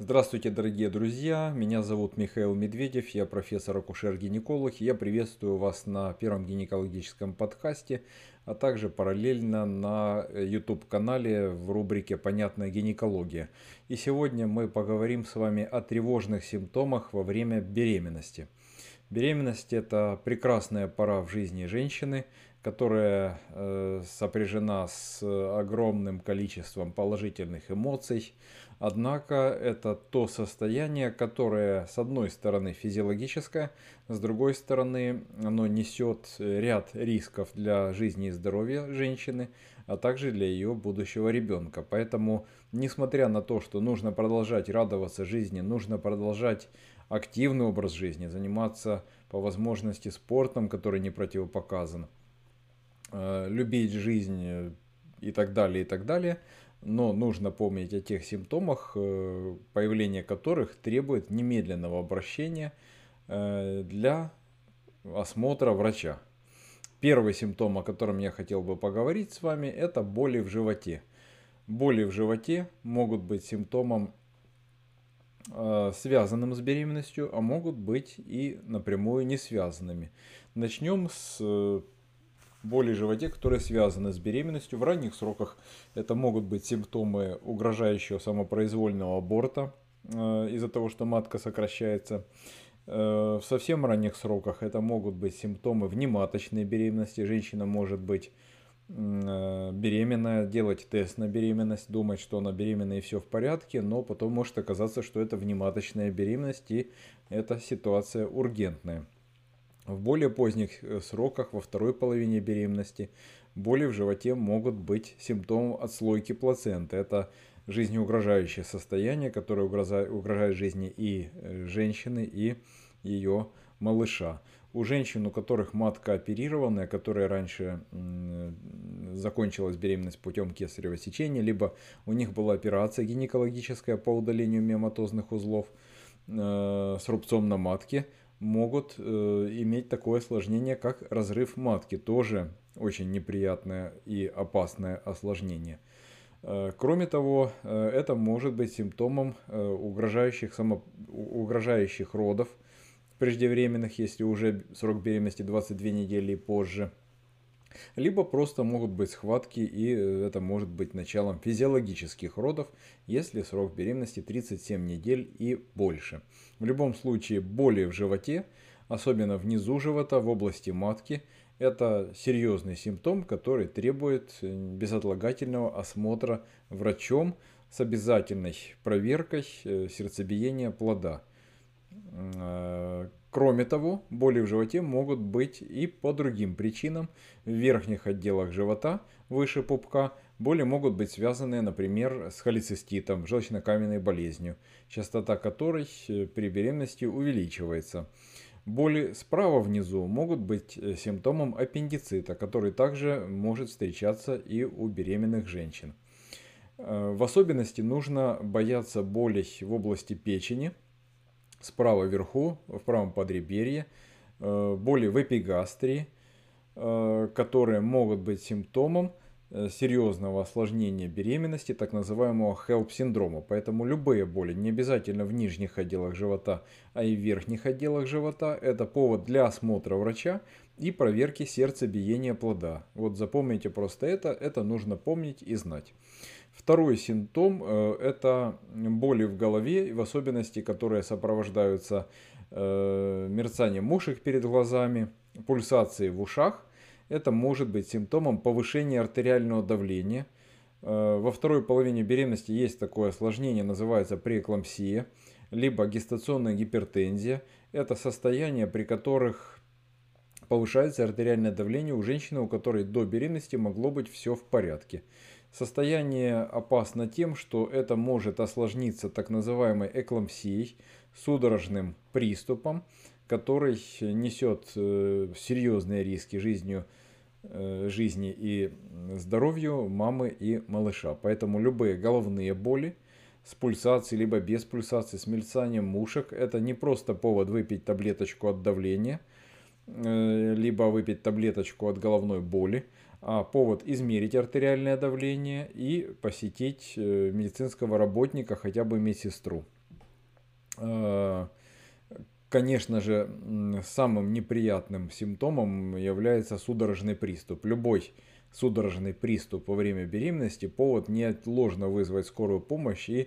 Здравствуйте, дорогие друзья! Меня зовут Михаил Медведев, я профессор-акушер-гинеколог. Я приветствую вас на первом гинекологическом подкасте, а также параллельно на YouTube-канале в рубрике «Понятная гинекология». И сегодня мы поговорим с вами о тревожных симптомах во время беременности. Беременность – это прекрасная пора в жизни женщины, которая э, сопряжена с огромным количеством положительных эмоций. Однако это то состояние, которое с одной стороны физиологическое, с другой стороны оно несет ряд рисков для жизни и здоровья женщины, а также для ее будущего ребенка. Поэтому, несмотря на то, что нужно продолжать радоваться жизни, нужно продолжать активный образ жизни, заниматься по возможности спортом, который не противопоказан, Э, любить жизнь э, и так далее, и так далее. Но нужно помнить о тех симптомах, э, появление которых требует немедленного обращения для осмотра врача. Первый симптом, о котором я хотел бы поговорить с вами, это боли в животе. Боли в животе могут быть симптомом, связанным с беременностью, а могут быть и напрямую не связанными. Начнем с боли в животе, которые связаны с беременностью. В ранних сроках это могут быть симптомы угрожающего самопроизвольного аборта э, из-за того, что матка сокращается. Э, в совсем ранних сроках это могут быть симптомы внематочной беременности. Женщина может быть э, беременная, делать тест на беременность, думать, что она беременна и все в порядке, но потом может оказаться, что это внематочная беременность и эта ситуация ургентная. В более поздних э, сроках, во второй половине беременности, боли в животе могут быть симптомом отслойки плаценты. Это жизнеугрожающее состояние, которое угрожает жизни и э, женщины, и ее малыша. У женщин, у которых матка оперированная, которая раньше закончилась беременность путем кесарево сечения, либо у них была операция гинекологическая по удалению миоматозных узлов э, с рубцом на матке, могут э, иметь такое осложнение, как разрыв матки. Тоже очень неприятное и опасное осложнение. Э, кроме того, это может быть симптомом угрожающих, само, угрожающих родов преждевременных, если уже срок беременности 22 недели и позже – либо просто могут быть схватки, и э, это может быть началом физиологических родов, если срок беременности 37 недель и больше. В любом случае, боли в животе, особенно внизу живота, в области матки, это серьезный симптом, который требует э, безотлагательного осмотра врачом с обязательной проверкой э, сердцебиения плода. Кроме того, боли в животе могут быть и по другим причинам. В верхних отделах живота, выше пупка, боли могут быть связаны, например, с холециститом, желчнокаменной болезнью, частота которой э, при беременности увеличивается. Боли справа внизу могут быть э, симптомом аппендицита, который также может встречаться и у беременных женщин. Э, в особенности нужно бояться болей в области печени – справа вверху, в правом подреберье, э, боли в эпигастрии, э, которые могут быть симптомом э, серьезного осложнения беременности, так называемого HELP-синдрома. Поэтому любые боли, не обязательно в нижних отделах живота, а и в верхних отделах живота, это повод для осмотра врача и проверки сердцебиения плода. Вот запомните просто это, это нужно помнить и знать. Второй симптом э, – это боли в голове, в особенности, которые сопровождаются э, мерцанием мушек перед глазами, пульсацией в ушах. Это может быть симптомом повышения артериального давления. Э, во второй половине беременности есть такое осложнение, называется преэклампсия, либо гестационная гипертензия. Это состояние, при которых повышается артериальное давление у женщины, у которой до беременности могло быть все в порядке. Состояние опасно тем, что это может осложниться так называемой эклампсией, судорожным приступом, который несет э, серьезные риски жизнью, э, жизни и здоровью мамы и малыша. Поэтому любые головные боли с пульсацией либо без пульсации, с мельцанием мушек, это не просто повод выпить таблеточку от давления, либо выпить таблеточку от головной боли, а, повод измерить артериальное давление и посетить э, медицинского работника, хотя бы медсестру. Э, конечно же, самым неприятным симптомом является судорожный приступ. Любой судорожный приступ во время беременности повод неотложно вызвать скорую помощь и э,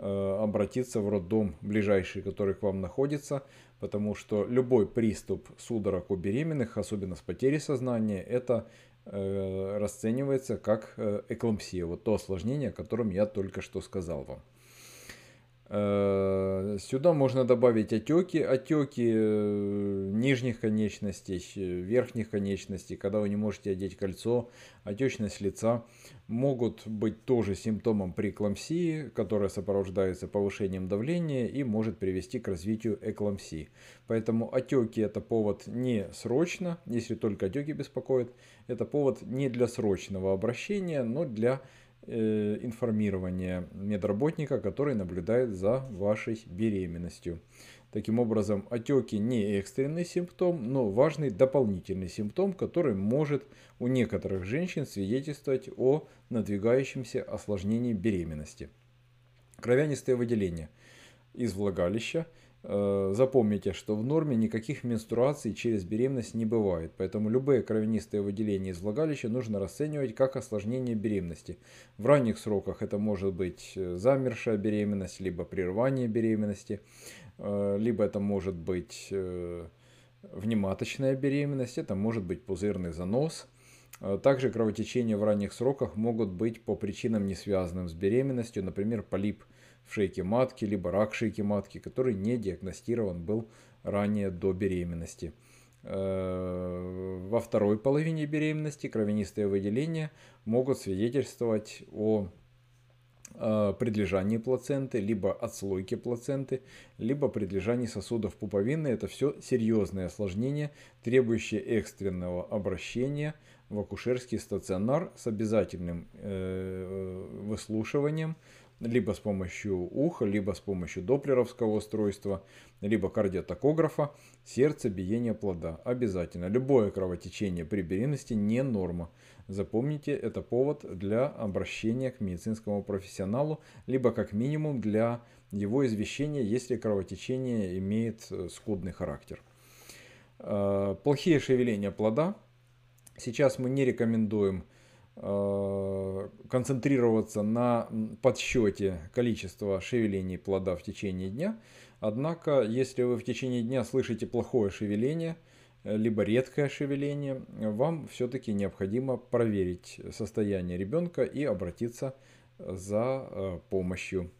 обратиться в роддом ближайший, который к вам находится, потому что любой приступ судорог у беременных, особенно с потерей сознания, это э, расценивается как э, эклампсия, вот то осложнение, о котором я только что сказал вам. Э, сюда можно добавить отеки, отеки э, нижних конечностей, верхних конечностей, когда вы не можете одеть кольцо, отечность лица могут быть тоже симптомом преэклампсии, которая сопровождается повышением давления и может привести к развитию эклампсии. Поэтому отеки это повод не срочно, если только отеки беспокоят, это повод не для срочного обращения, но для Э, информирования медработника, который наблюдает за вашей беременностью. Таким образом, отеки не экстренный симптом, но важный дополнительный симптом, который может у некоторых женщин свидетельствовать о надвигающемся осложнении беременности. Кровянистые выделения из влагалища – запомните, что в норме никаких менструаций через беременность не бывает, поэтому любые кровянистые выделения из влагалища нужно расценивать как осложнение беременности. В ранних сроках это может быть э, замершая беременность, либо прерывание беременности, э, либо это может быть внематочная беременность, это может быть пузырный занос. Также кровотечения в ранних сроках могут быть по причинам не связанным с беременностью, например, полип – в шейке матки, либо рак шейки матки, который не диагностирован был ранее до беременности. Э, во второй половине беременности кровянистые выделения могут свидетельствовать о э, предлежании плаценты, либо отслойке плаценты, либо предлежании сосудов пуповины. Это все серьезные осложнения, требующие экстренного обращения в акушерский стационар с обязательным э, выслушиванием либо с помощью уха, либо с помощью доплеровского устройства, либо кардиотокографа, сердце, биение плода. Обязательно. Любое кровотечение при беременности не норма. Запомните, это повод для обращения к медицинскому профессионалу, либо как минимум для его извещения, если кровотечение имеет э, скудный характер. Э, плохие шевеления плода. Сейчас мы не рекомендуем концентрироваться на подсчете количества шевелений плода в течение дня. Однако, если вы в течение дня слышите плохое шевеление, э, либо редкое шевеление, вам все-таки необходимо проверить состояние ребенка и обратиться за э, помощью.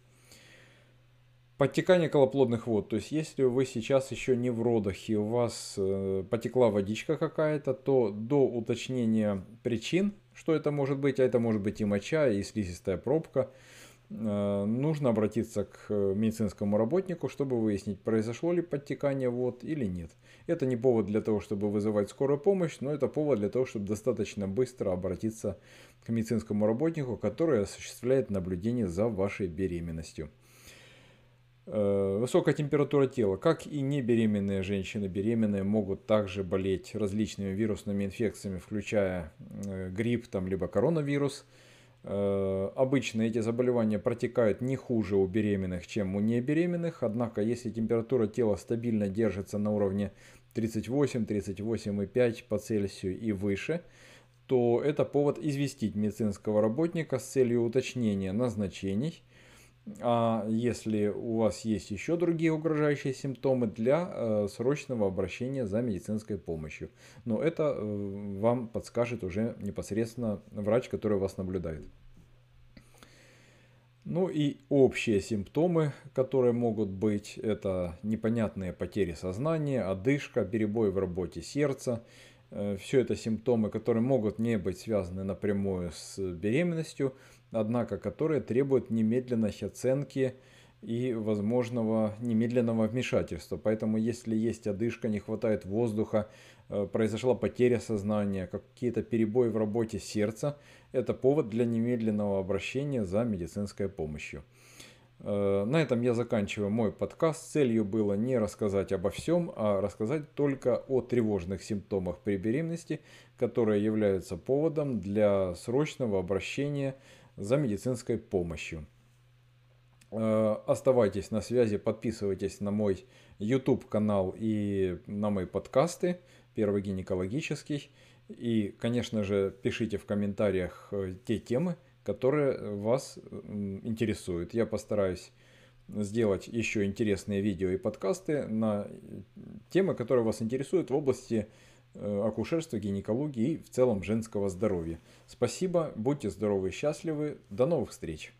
Подтекание колоплодных вод. То есть, если вы сейчас еще не в родах и у вас потекла водичка какая-то, то до уточнения причин что это может быть, а это может быть и моча, и слизистая пробка. Э, нужно обратиться к медицинскому работнику, чтобы выяснить, произошло ли подтекание вод или нет. Это не повод для того, чтобы вызывать скорую помощь, но это повод для того, чтобы достаточно быстро обратиться к медицинскому работнику, который осуществляет наблюдение за вашей беременностью. Э, высокая температура тела, как и не беременные женщины, беременные могут также болеть различными вирусными инфекциями, включая э, грипп там, либо коронавирус. Э, обычно эти заболевания протекают не хуже у беременных, чем у небеременных, однако если температура тела стабильно держится на уровне 38-38,5 по Цельсию и выше, то это повод известить медицинского работника с целью уточнения назначений – а если у вас есть еще другие угрожающие симптомы для э, срочного обращения за медицинской помощью. Но это э, вам подскажет уже непосредственно врач, который вас наблюдает. Ну и общие симптомы, которые могут быть, это непонятные потери сознания, одышка, перебой в работе сердца. Э, Все это симптомы, которые могут не быть связаны напрямую с беременностью, однако которые требуют немедленной оценки и возможного немедленного вмешательства. Поэтому если есть одышка, не хватает воздуха, э, произошла потеря сознания, какие-то перебои в работе сердца, это повод для немедленного обращения за медицинской помощью. Э, на этом я заканчиваю мой подкаст. Целью было не рассказать обо всем, а рассказать только о тревожных симптомах при беременности, которые являются поводом для срочного обращения за медицинской помощью. Э, оставайтесь на связи, подписывайтесь на мой YouTube канал и на мои подкасты, первый гинекологический. И, конечно же, пишите в комментариях э, те темы, которые вас интересуют. Я постараюсь сделать еще интересные видео и подкасты на темы, которые вас интересуют в области э, акушерства, гинекологии и в целом женского здоровья. Спасибо, будьте здоровы и счастливы. До новых встреч!